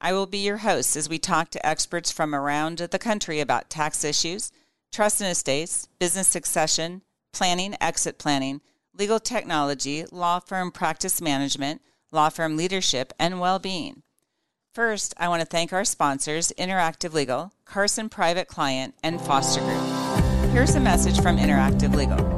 I will be your host as we talk to experts from around the country about tax issues, trust and estates, business succession, planning, exit planning, legal technology, law firm practice management, law firm leadership, and well being. First, I want to thank our sponsors, Interactive Legal, Carson Private Client, and Foster Group. Here's a message from Interactive Legal.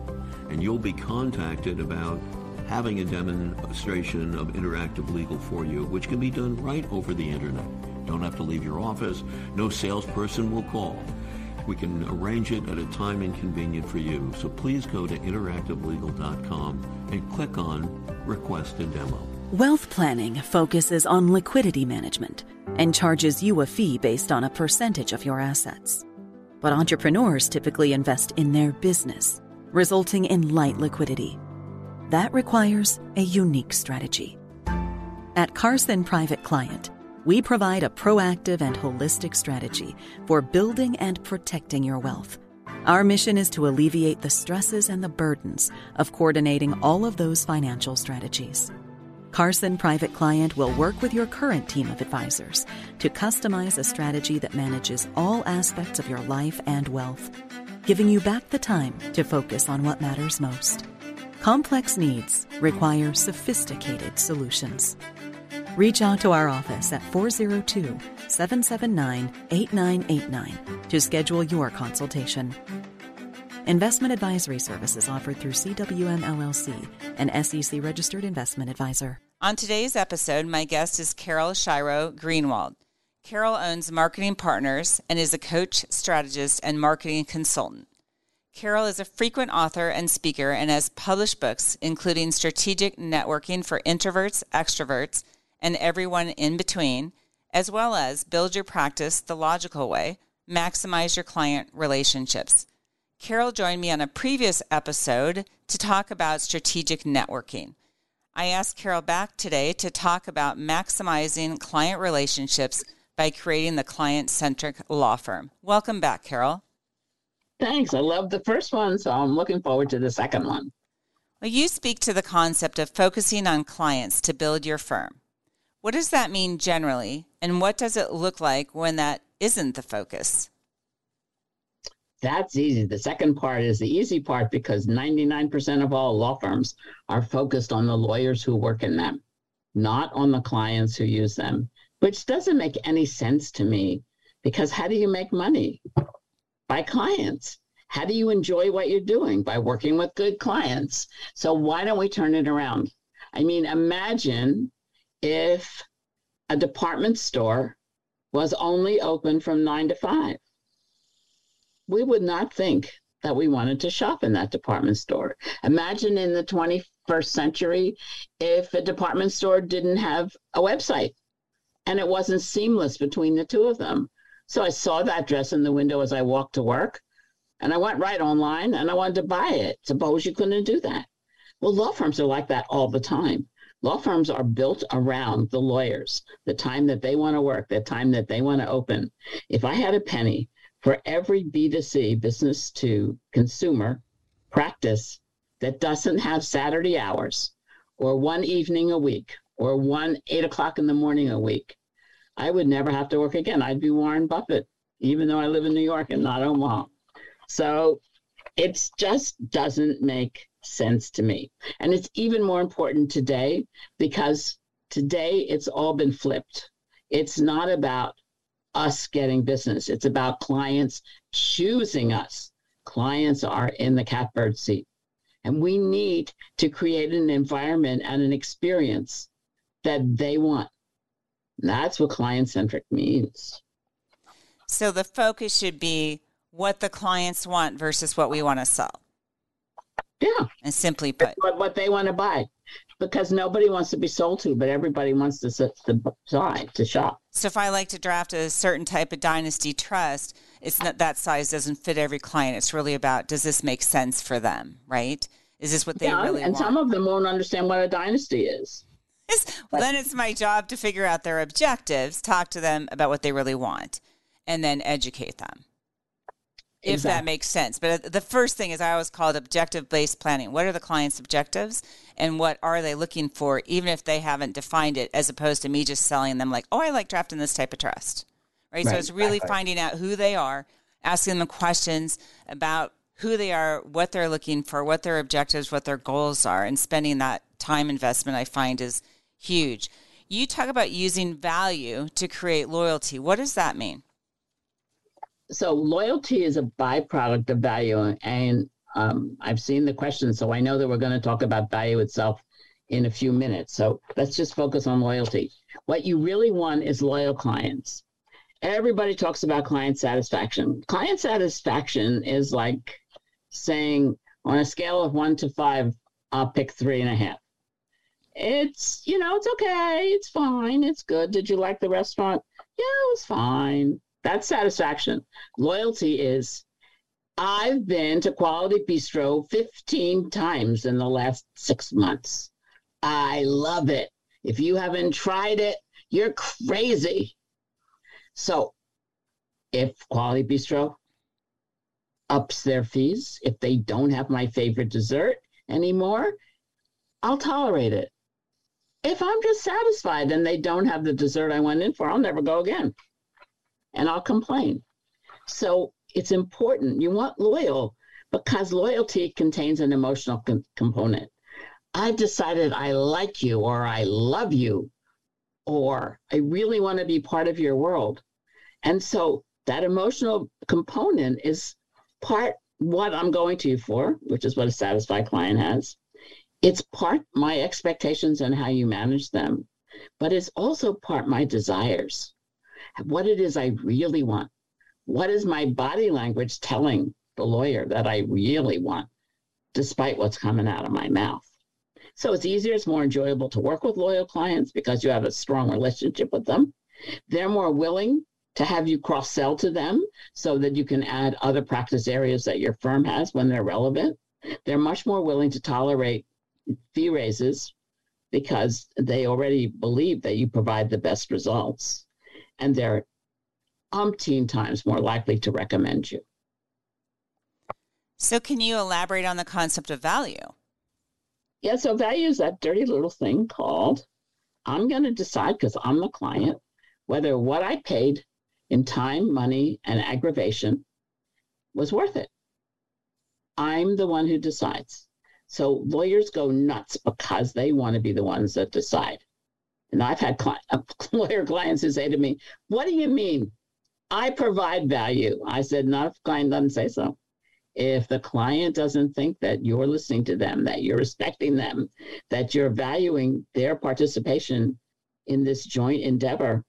and you'll be contacted about having a demonstration of interactive legal for you, which can be done right over the internet. Don't have to leave your office. No salesperson will call. We can arrange it at a time inconvenient for you. So please go to interactivelegal.com and click on Request a Demo. Wealth planning focuses on liquidity management and charges you a fee based on a percentage of your assets. But entrepreneurs typically invest in their business resulting in light liquidity. That requires a unique strategy. At Carson Private Client, we provide a proactive and holistic strategy for building and protecting your wealth. Our mission is to alleviate the stresses and the burdens of coordinating all of those financial strategies. Carson Private Client will work with your current team of advisors to customize a strategy that manages all aspects of your life and wealth giving you back the time to focus on what matters most. Complex needs require sophisticated solutions. Reach out to our office at 402 779 8989 to schedule your consultation. Investment advisory services offered through CWM LLC, an SEC registered investment advisor. On today's episode, my guest is Carol Schiro Greenwald. Carol owns Marketing Partners and is a coach, strategist, and marketing consultant. Carol is a frequent author and speaker and has published books including Strategic Networking for Introverts, Extroverts, and Everyone in Between, as well as Build Your Practice the Logical Way, Maximize Your Client Relationships. Carol joined me on a previous episode to talk about strategic networking. I asked Carol back today to talk about maximizing client relationships by creating the client centric law firm. Welcome back, Carol. Thanks. I love the first one, so I'm looking forward to the second one. Well, you speak to the concept of focusing on clients to build your firm. What does that mean generally, and what does it look like when that isn't the focus? That's easy. The second part is the easy part because 99% of all law firms are focused on the lawyers who work in them, not on the clients who use them which doesn't make any sense to me because how do you make money? By clients. How do you enjoy what you're doing? By working with good clients. So why don't we turn it around? I mean, imagine if a department store was only open from nine to five. We would not think that we wanted to shop in that department store. Imagine in the 21st century if a department store didn't have a website and it wasn't seamless between the two of them. So I saw that dress in the window as I walked to work, and I went right online and I wanted to buy it. Suppose you couldn't do that. Well, law firms are like that all the time. Law firms are built around the lawyers, the time that they want to work, the time that they want to open. If I had a penny for every B2C, business to consumer practice that doesn't have Saturday hours or one evening a week or one eight o'clock in the morning a week, I would never have to work again. I'd be Warren Buffett, even though I live in New York and not Omaha. So it just doesn't make sense to me. And it's even more important today because today it's all been flipped. It's not about us getting business. It's about clients choosing us. Clients are in the catbird seat. And we need to create an environment and an experience that they want. That's what client centric means. So the focus should be what the clients want versus what we want to sell. Yeah. And simply put, what, what they want to buy because nobody wants to be sold to, but everybody wants to, to buy, to shop. So if I like to draft a certain type of dynasty trust, it's not that size doesn't fit every client. It's really about does this make sense for them, right? Is this what they yeah, really and want? And some of them won't understand what a dynasty is. well, then it's my job to figure out their objectives, talk to them about what they really want, and then educate them if exactly. that makes sense. But uh, the first thing is I always call it objective based planning. What are the client's objectives and what are they looking for, even if they haven't defined it, as opposed to me just selling them like, oh, I like drafting this type of trust. Right. right. So it's really exactly. finding out who they are, asking them questions about who they are, what they're looking for, what their objectives, what their goals are, and spending that time investment I find is huge. You talk about using value to create loyalty. What does that mean? so loyalty is a byproduct of value and um, i've seen the question so i know that we're going to talk about value itself in a few minutes so let's just focus on loyalty what you really want is loyal clients everybody talks about client satisfaction client satisfaction is like saying on a scale of one to five i'll pick three and a half it's you know it's okay it's fine it's good did you like the restaurant yeah it was fine that's satisfaction. Loyalty is I've been to Quality Bistro 15 times in the last six months. I love it. If you haven't tried it, you're crazy. So, if Quality Bistro ups their fees, if they don't have my favorite dessert anymore, I'll tolerate it. If I'm just satisfied and they don't have the dessert I went in for, I'll never go again and I'll complain. So it's important. You want loyal because loyalty contains an emotional com- component. I've decided I like you or I love you or I really want to be part of your world. And so that emotional component is part what I'm going to you for, which is what a satisfied client has. It's part my expectations and how you manage them, but it's also part my desires what it is I really want. What is my body language telling the lawyer that I really want, despite what's coming out of my mouth? So it's easier, it's more enjoyable to work with loyal clients because you have a strong relationship with them. They're more willing to have you cross sell to them so that you can add other practice areas that your firm has when they're relevant. They're much more willing to tolerate fee raises because they already believe that you provide the best results and they're umpteen times more likely to recommend you. So, can you elaborate on the concept of value? Yeah, so value is that dirty little thing called I'm going to decide because I'm the client whether what I paid in time, money, and aggravation was worth it. I'm the one who decides. So lawyers go nuts because they want to be the ones that decide. And I've had client, uh, lawyer clients who say to me, What do you mean? I provide value. I said, Not if the client doesn't say so. If the client doesn't think that you're listening to them, that you're respecting them, that you're valuing their participation in this joint endeavor,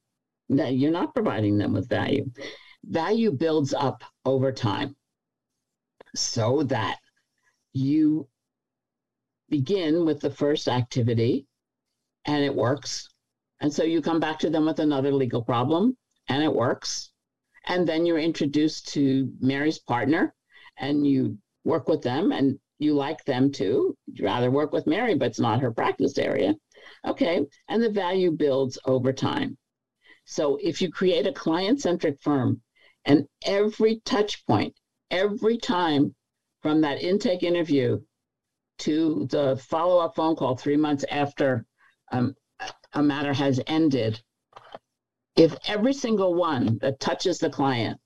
that you're not providing them with value. Value builds up over time so that you begin with the first activity and it works and so you come back to them with another legal problem and it works. And then you're introduced to Mary's partner and you work with them and you like them too. You'd rather work with Mary, but it's not her practice area. Okay. And the value builds over time. So if you create a client centric firm and every touch point, every time from that intake interview to the follow up phone call three months after um, a matter has ended, if every single one that touches the client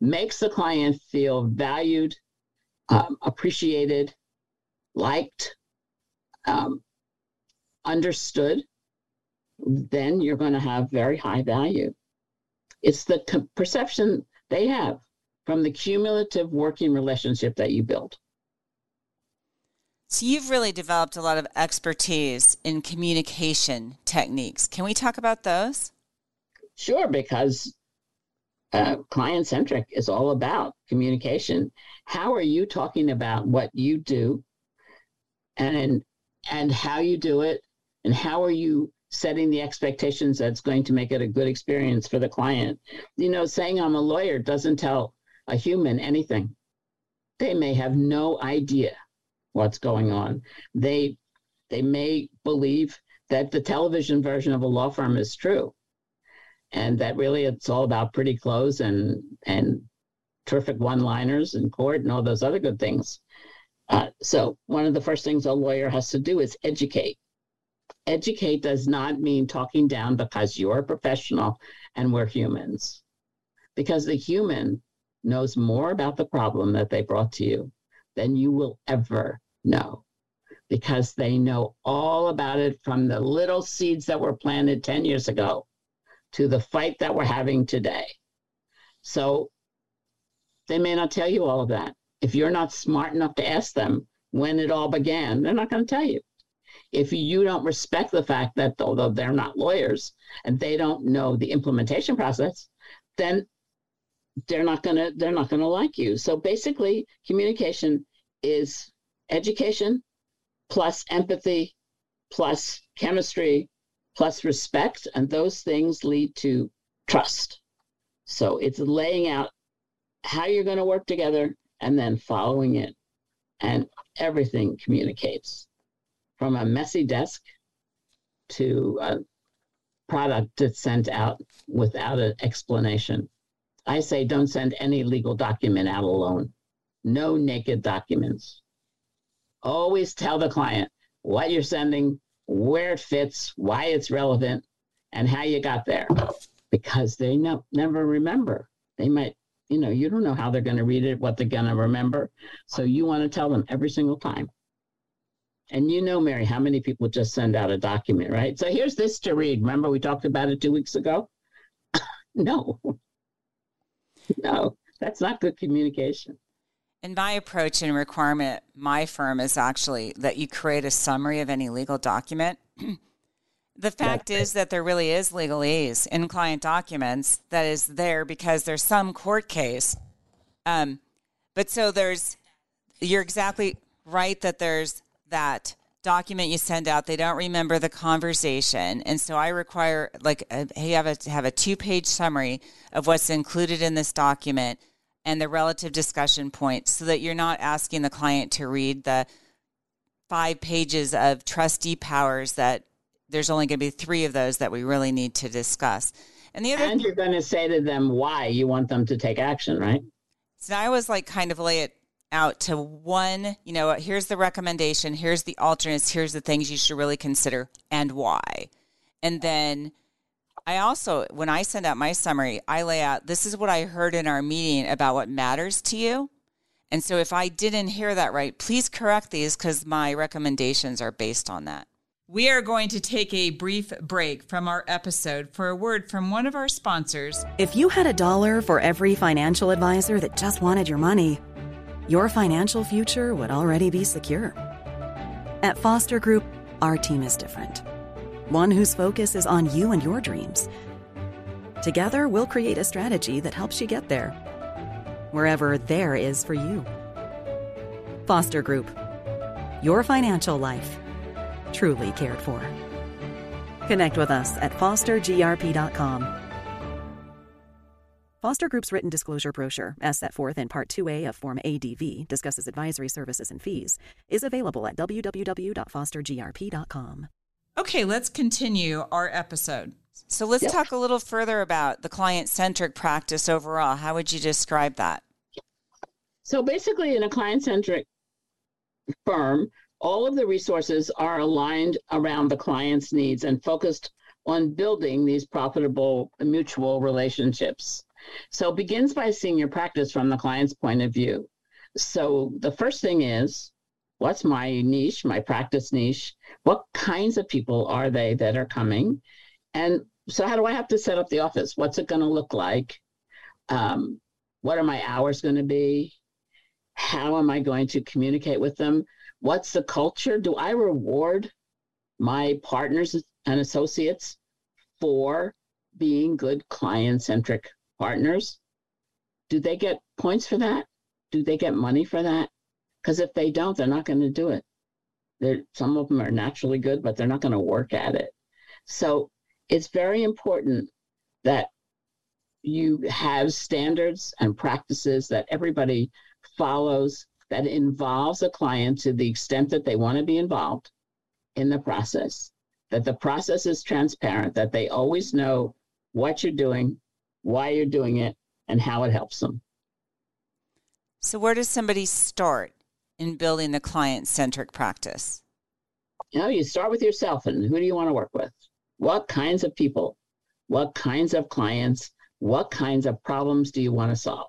makes the client feel valued, um, appreciated, liked, um, understood, then you're going to have very high value. It's the co- perception they have from the cumulative working relationship that you build. So you've really developed a lot of expertise in communication techniques. Can we talk about those? Sure, because uh, client centric is all about communication. How are you talking about what you do, and and how you do it, and how are you setting the expectations that's going to make it a good experience for the client? You know, saying I'm a lawyer doesn't tell a human anything. They may have no idea what's going on. They they may believe that the television version of a law firm is true, and that really it's all about pretty clothes and and terrific one-liners in court and all those other good things. Uh, so one of the first things a lawyer has to do is educate. Educate does not mean talking down because you're a professional and we're humans, because the human knows more about the problem that they brought to you than you will ever know because they know all about it from the little seeds that were planted 10 years ago to the fight that we're having today. So they may not tell you all of that. If you're not smart enough to ask them when it all began, they're not going to tell you. If you don't respect the fact that although they're not lawyers and they don't know the implementation process, then they're not going to they're not to like you. So basically communication is education plus empathy plus chemistry plus respect and those things lead to trust. So it's laying out how you're going to work together and then following it. And everything communicates from a messy desk to a product that's sent out without an explanation. I say don't send any legal document out alone no naked documents Always tell the client what you're sending, where it fits, why it's relevant, and how you got there, because they no, never remember. They might, you know, you don't know how they're going to read it, what they're going to remember. So you want to tell them every single time. And you know, Mary, how many people just send out a document, right? So here's this to read. Remember, we talked about it two weeks ago? no. No, that's not good communication. In my approach and requirement, my firm is actually that you create a summary of any legal document. the fact is that there really is legalese in client documents that is there because there's some court case. Um, but so there's, you're exactly right that there's that document you send out. They don't remember the conversation, and so I require like a, hey, have a have a two page summary of what's included in this document and the relative discussion points so that you're not asking the client to read the five pages of trustee powers that there's only going to be three of those that we really need to discuss. And the other And you're going to say to them why you want them to take action, right? So I was like kind of lay it out to one, you know, here's the recommendation, here's the alternates, here's the things you should really consider and why. And then I also, when I send out my summary, I lay out this is what I heard in our meeting about what matters to you. And so if I didn't hear that right, please correct these because my recommendations are based on that. We are going to take a brief break from our episode for a word from one of our sponsors. If you had a dollar for every financial advisor that just wanted your money, your financial future would already be secure. At Foster Group, our team is different one whose focus is on you and your dreams. Together, we'll create a strategy that helps you get there, wherever there is for you. Foster Group, your financial life, truly cared for. Connect with us at fostergrp.com. Foster Group's written disclosure brochure, as set forth in Part 2A of Form ADV, discusses advisory services and fees, is available at www.fostergrp.com. Okay, let's continue our episode. So let's yep. talk a little further about the client centric practice overall. How would you describe that? So basically, in a client centric firm, all of the resources are aligned around the client's needs and focused on building these profitable mutual relationships. So it begins by seeing your practice from the client's point of view. So the first thing is what's my niche, my practice niche? What kinds of people are they that are coming? And so how do I have to set up the office? What's it going to look like? Um, what are my hours going to be? How am I going to communicate with them? What's the culture? Do I reward my partners and associates for being good client centric partners? Do they get points for that? Do they get money for that? Because if they don't, they're not going to do it. They're, some of them are naturally good, but they're not going to work at it. So it's very important that you have standards and practices that everybody follows that involves a client to the extent that they want to be involved in the process, that the process is transparent, that they always know what you're doing, why you're doing it, and how it helps them. So, where does somebody start in building the client centric practice? You know, you start with yourself and who do you want to work with? What kinds of people? What kinds of clients? What kinds of problems do you want to solve?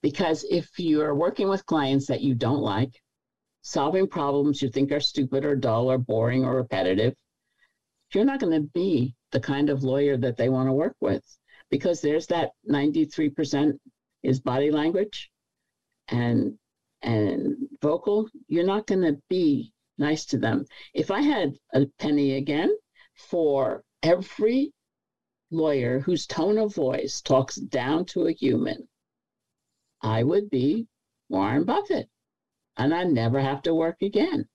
Because if you're working with clients that you don't like, solving problems you think are stupid or dull or boring or repetitive, you're not going to be the kind of lawyer that they want to work with because there's that 93% is body language and and vocal you're not going to be nice to them if i had a penny again for every lawyer whose tone of voice talks down to a human I would be Warren Buffett and I'd never have to work again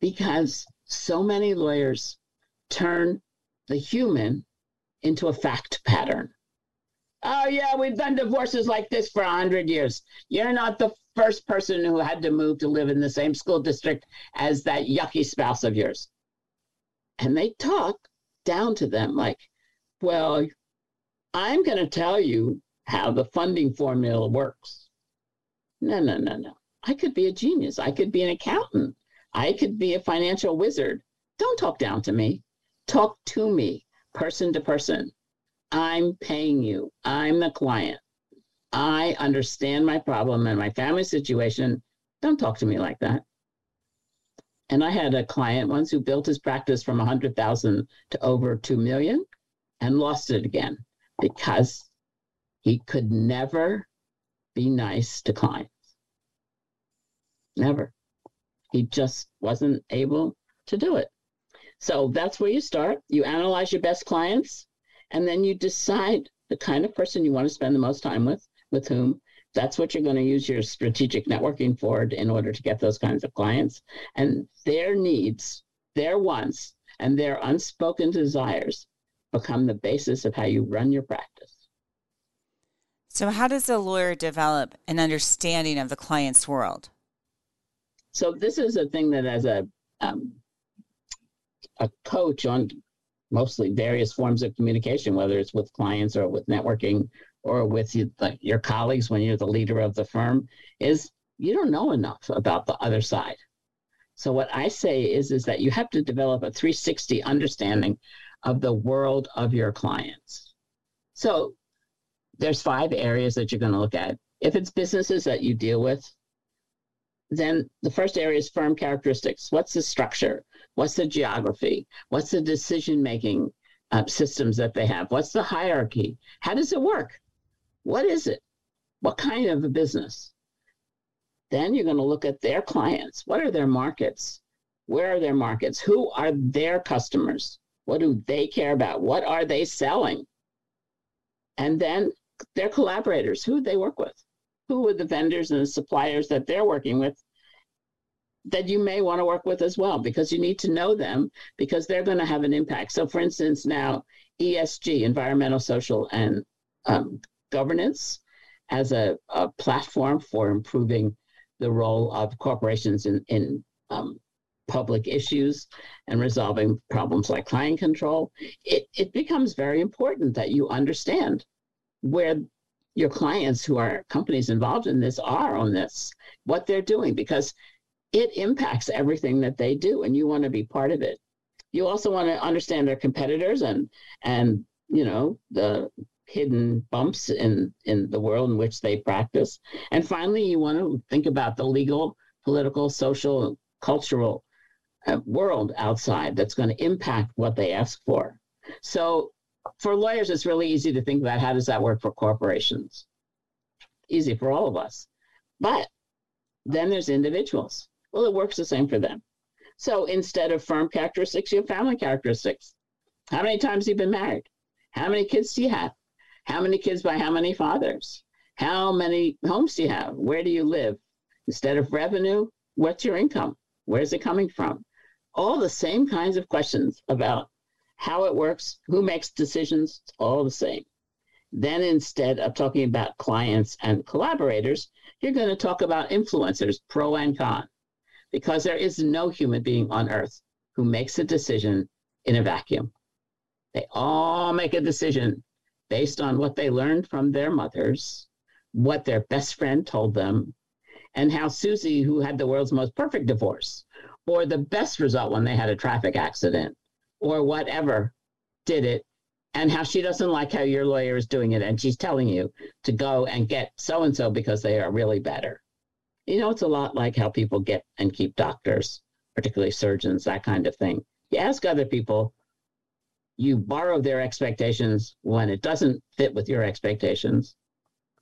because so many lawyers turn the human into a fact pattern. Oh, yeah, we've done divorces like this for 100 years. You're not the first person who had to move to live in the same school district as that yucky spouse of yours. And they talk down to them like, well, I'm going to tell you how the funding formula works. No, no, no, no. I could be a genius. I could be an accountant. I could be a financial wizard. Don't talk down to me. Talk to me, person to person. I'm paying you. I'm the client. I understand my problem and my family situation. Don't talk to me like that. And I had a client once who built his practice from 100,000 to over 2 million and lost it again because he could never be nice to clients. Never. He just wasn't able to do it. So that's where you start. You analyze your best clients, and then you decide the kind of person you want to spend the most time with, with whom. That's what you're going to use your strategic networking for in order to get those kinds of clients. And their needs, their wants, and their unspoken desires become the basis of how you run your practice. So, how does a lawyer develop an understanding of the client's world? So, this is a thing that, as a um, a coach on mostly various forms of communication, whether it's with clients or with networking or with you, like your colleagues when you're the leader of the firm, is you don't know enough about the other side. So, what I say is, is that you have to develop a 360 understanding of the world of your clients. So, there's five areas that you're going to look at. If it's businesses that you deal with, then the first area is firm characteristics. What's the structure? What's the geography? What's the decision making uh, systems that they have? What's the hierarchy? How does it work? What is it? What kind of a business? Then you're going to look at their clients. What are their markets? Where are their markets? Who are their customers? What do they care about? What are they selling? And then their collaborators, who they work with, who are the vendors and the suppliers that they're working with that you may want to work with as well because you need to know them because they're going to have an impact. So, for instance, now ESG, environmental, social, and um, governance, as a, a, platform for improving the role of corporations in, in um, public issues and resolving problems like client control, it, it becomes very important that you understand where your clients who are companies involved in this are on this, what they're doing, because it impacts everything that they do and you want to be part of it. You also want to understand their competitors and and you know the hidden bumps in in the world in which they practice. And finally, you want to think about the legal, political, social, cultural uh, world outside that's going to impact what they ask for. So for lawyers, it's really easy to think about how does that work for corporations? Easy for all of us. But then there's individuals. Well, it works the same for them. So instead of firm characteristics, you have family characteristics. How many times have you been married? How many kids do you have? How many kids by how many fathers? How many homes do you have? Where do you live? Instead of revenue, what's your income? Where's it coming from? All the same kinds of questions about how it works, who makes decisions, all the same. Then instead of talking about clients and collaborators, you're going to talk about influencers, pro and con, because there is no human being on earth who makes a decision in a vacuum. They all make a decision based on what they learned from their mothers what their best friend told them, and how Susie, who had the world's most perfect divorce, or the best result when they had a traffic accident, or whatever, did it, and how she doesn't like how your lawyer is doing it, and she's telling you to go and get so and so because they are really better. You know, it's a lot like how people get and keep doctors, particularly surgeons, that kind of thing. You ask other people, you borrow their expectations when it doesn't fit with your expectations,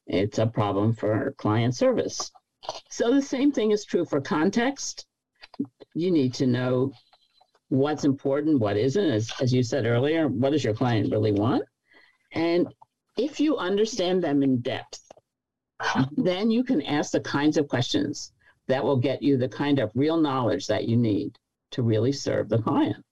it's a problem for client service. So the same thing is true for context. You need to know what's important, what isn't. As, as you said earlier, what does your client really want? And if you understand them in depth, then you can ask the kinds of questions that will get you the kind of real knowledge that you need to really serve the client.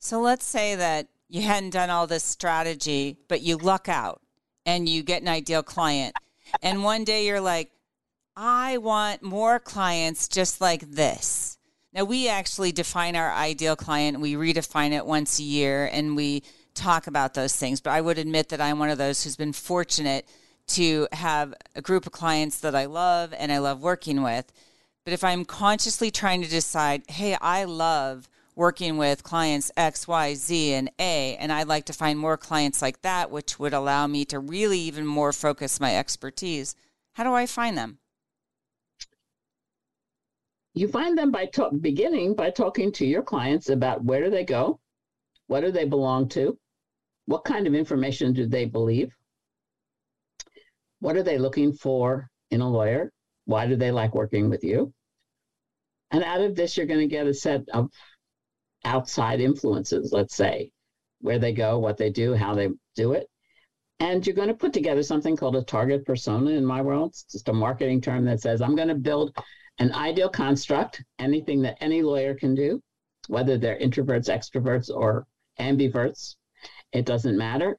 So let's say that you hadn't done all this strategy, but you luck out and you get an ideal client. And one day you're like, I want more clients just like this. Now, we actually define our ideal client, we redefine it once a year, and we talk about those things. But I would admit that I'm one of those who's been fortunate to have a group of clients that I love and I love working with. But if I'm consciously trying to decide, hey, I love working with clients X, Y, Z, and A, and I'd like to find more clients like that, which would allow me to really even more focus my expertise. How do I find them? You find them by beginning by talking to your clients about where do they go, what do they belong to, what kind of information do they believe, what are they looking for in a lawyer, why do they like working with you, and out of this, you're going to get a set of outside influences, let's say, where they go, what they do, how they do it. And you're going to put together something called a target persona in my world. It's just a marketing term that says, I'm going to build an ideal construct, anything that any lawyer can do, whether they're introverts, extroverts, or ambiverts. It doesn't matter.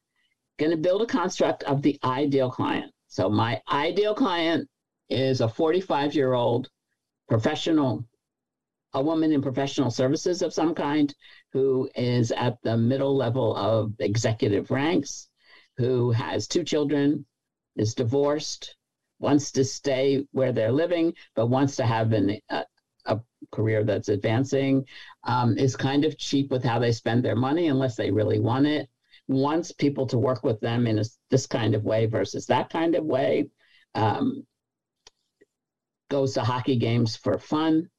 Going to build a construct of the ideal client. So my ideal client is a 45 year old professional a woman in professional services of some kind who is at the middle level of executive ranks, who has two children, is divorced, wants to stay where they're living, but wants to have an, a, a career that's advancing, um, is kind of cheap with how they spend their money unless they really want it, wants people to work with them in a, this kind of way versus that kind of way, um, goes to hockey games for fun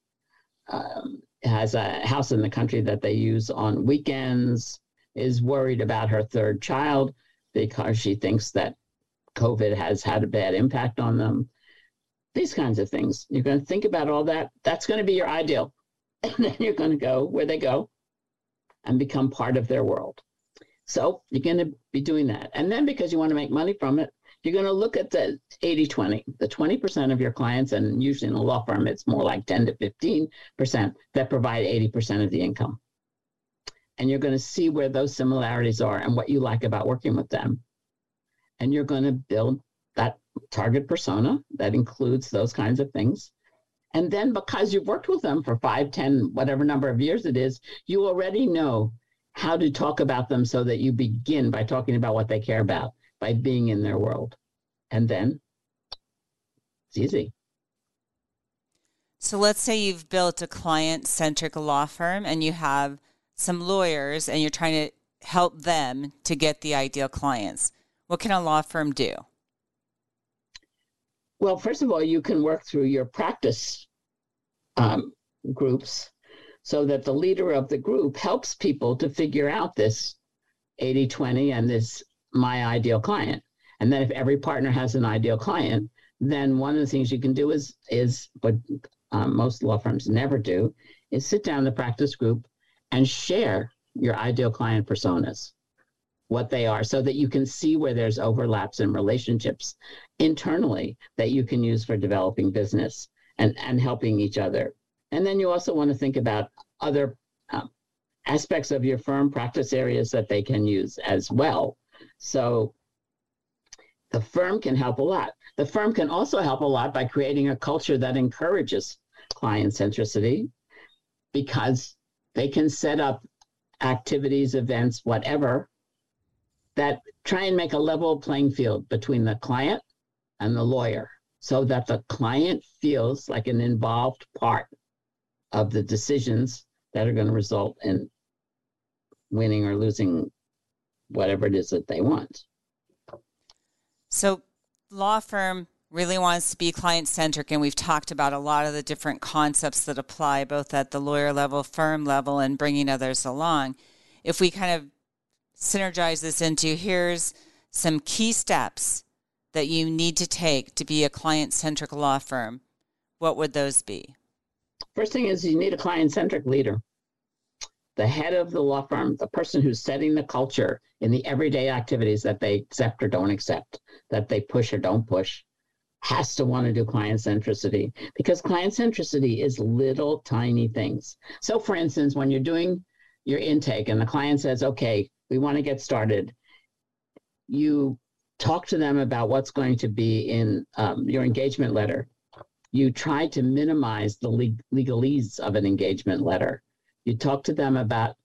um, has a house in the country that they use on weekends, is worried about her third child because she thinks that COVID has had a bad impact on them. These kinds of things. You're going to think about all that. That's going to be your ideal. And then you're going to go where they go and become part of their world. So you're going to be doing that. And then because you want to make money from it, you're going to look at the 80 20, the 20% of your clients, and usually in a law firm, it's more like 10 to 15% that provide 80% of the income. And you're going to see where those similarities are and what you like about working with them. And you're going to build that target persona that includes those kinds of things. And then because you've worked with them for five, ten, whatever number of years it is, you already know how to talk about them so that you begin by talking about what they care about by being in their world. And then it's easy. So let's say you've built a client centric law firm and you have some lawyers and you're trying to help them to get the ideal clients. What can a law firm do? Well, first of all, you can work through your practice um, groups so that the leader of the group helps people to figure out this 80 20 and this my ideal client. And then if every partner has an ideal client, then one of the things you can do is is what um, most law firms never do is sit down the practice group and share your ideal client personas what they are so that you can see where there's overlaps in relationships internally that you can use for developing business and, and helping each other. And then you also want to think about other um, aspects of your firm practice areas that they can use as well. So the firm can help a lot. The firm can also help a lot by creating a culture that encourages client centricity because they can set up activities, events, whatever, that try and make a level playing field between the client and the lawyer so that the client feels like an involved part of the decisions that are going to result in winning or losing whatever it is that they want. So, law firm really wants to be client centric, and we've talked about a lot of the different concepts that apply both at the lawyer level, firm level, and bringing others along. If we kind of synergize this into here's some key steps that you need to take to be a client centric law firm, what would those be? First thing is you need a client centric leader. The head of the law firm, the person who's setting the culture in the everyday activities that they accept or don't accept, that they push or don't push, has to want to do client centricity because client centricity is little tiny things. So, for instance, when you're doing your intake and the client says, okay, we want to get started, you talk to them about what's going to be in um, your engagement letter. You try to minimize the legalese of an engagement letter. You talk to them about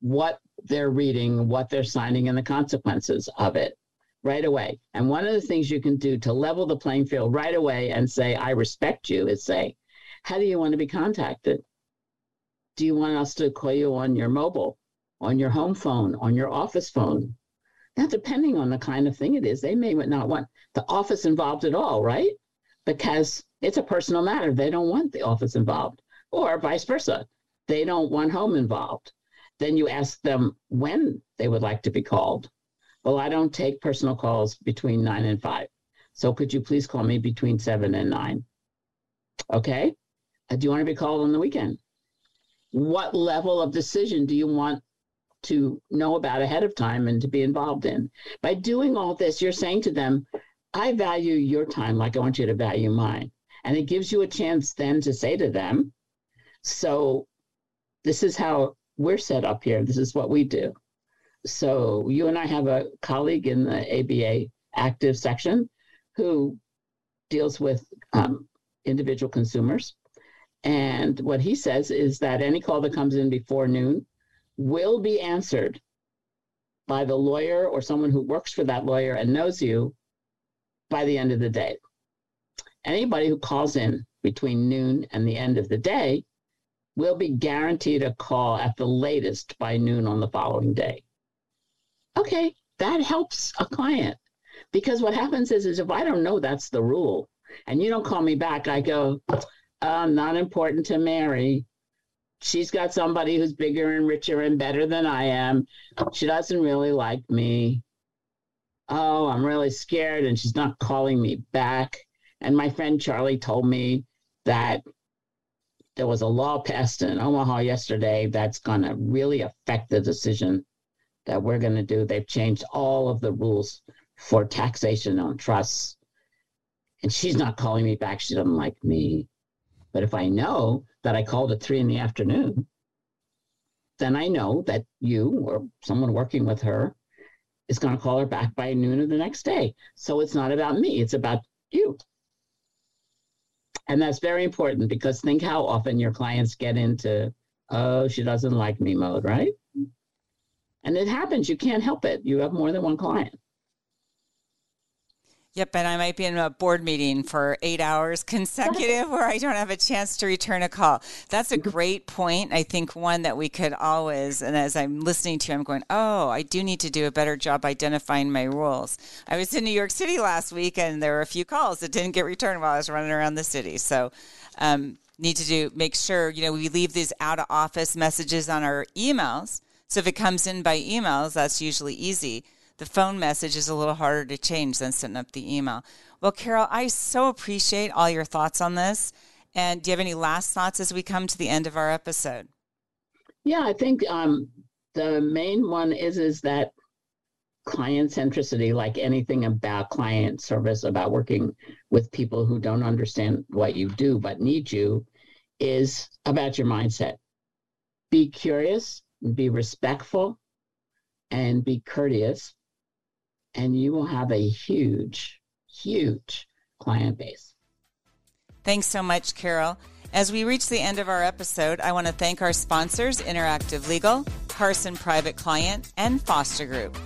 what they're reading, what they're signing, and the consequences of it right away. And one of the things you can do to level the playing field right away and say, I respect you, is say, How do you want to be contacted? Do you want us to call you on your mobile, on your home phone, on your office phone? Now, depending on the kind of thing it is, they may not want the office involved at all, right? Because it's a personal matter. They don't want the office involved, or vice versa. They don't want home involved. Then you ask them when they would like to be called. Well, I don't take personal calls between nine and five. So could you please call me between seven and nine? Okay. Uh, do you want to be called on the weekend? What level of decision do you want to know about ahead of time and to be involved in. By doing all this, you're saying to them, I value your time like I want you to value mine. And it gives you a chance then to say to them, So this is how we're set up here. This is what we do. So you and I have a colleague in the ABA active section who deals with um, individual consumers. And what he says is that any call that comes in before noon will be answered by the lawyer or someone who works for that lawyer and knows you by the end of the day. Anybody who calls in between noon and the end of the day will be guaranteed a call at the latest by noon on the following day. Okay, that helps a client because what happens is, is if I don't know that's the rule and you don't call me back, I go, uh, not important to Mary she's got somebody who's bigger and richer and better than I am. She doesn't really like me. Oh, I'm really scared, and she's not calling me back. And my friend Charlie told me that there was a law passed in Omaha yesterday that's going to really affect the decision that we're going to do. They've changed all of the rules for taxation on trusts. And she's not calling me back. She doesn't like me. But if I know that I called at three in the afternoon, then I know that you or someone working with her is going to call her back by noon of the next day. So it's not about me, it's about you. And that's very important because think how often your clients get into, oh, she doesn't like me mode, right? And it happens. You can't help it. You have more than one client. Yep, and I might be in a board meeting for eight hours consecutive where I don't have a chance to return a call. That's a great point. I think one that we could always, and as I'm listening to you, I'm going, oh, I do need to do a better job identifying my rules. I was in New York City last week and there were a few calls that didn't get returned while I was running around the city. So, um, need to do make sure, you know, we leave these out of office messages on our emails So if it comes in by emails, that's usually easy. The phone message is a little harder to change than setting up the email. Well, Carol, I so appreciate all your thoughts on this. And do you have any last thoughts as we come to the end of our episode? Yeah, I think um, the main one is is that client centricity, like anything about client service, about working with people who don't understand what you do but need you, is about your mindset. Be curious, be respectful, and be courteous, and you will have a huge, huge client base. Thanks so much, Carol. As we reach the end of our episode, I want to thank our sponsors, Interactive Legal, Carson Private Client, and Foster Group.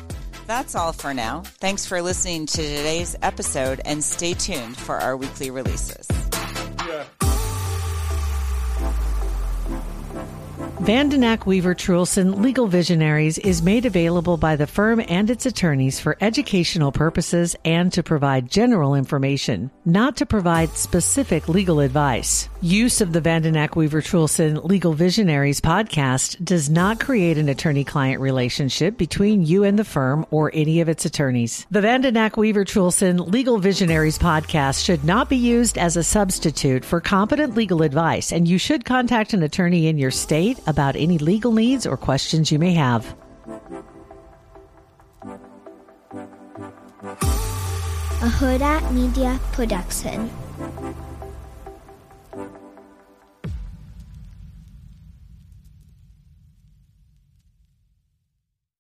That's all for now. Thanks for listening to today's episode and stay tuned for our weekly releases. Yeah. Vandenack Weaver Truhlsen Legal Visionaries is made available by the firm and its attorneys for educational purposes and to provide general information, not to provide specific legal advice. Use of the Vandenack Weaver Truhlsen Legal Visionaries podcast does not create an attorney client relationship between you and the firm or any of its attorneys. The Vandenack Weaver Truhlsen Legal Visionaries podcast should not be used as a substitute for competent legal advice, and you should contact an attorney in your state about any legal needs or questions you may have. A Hurrdat Media Production.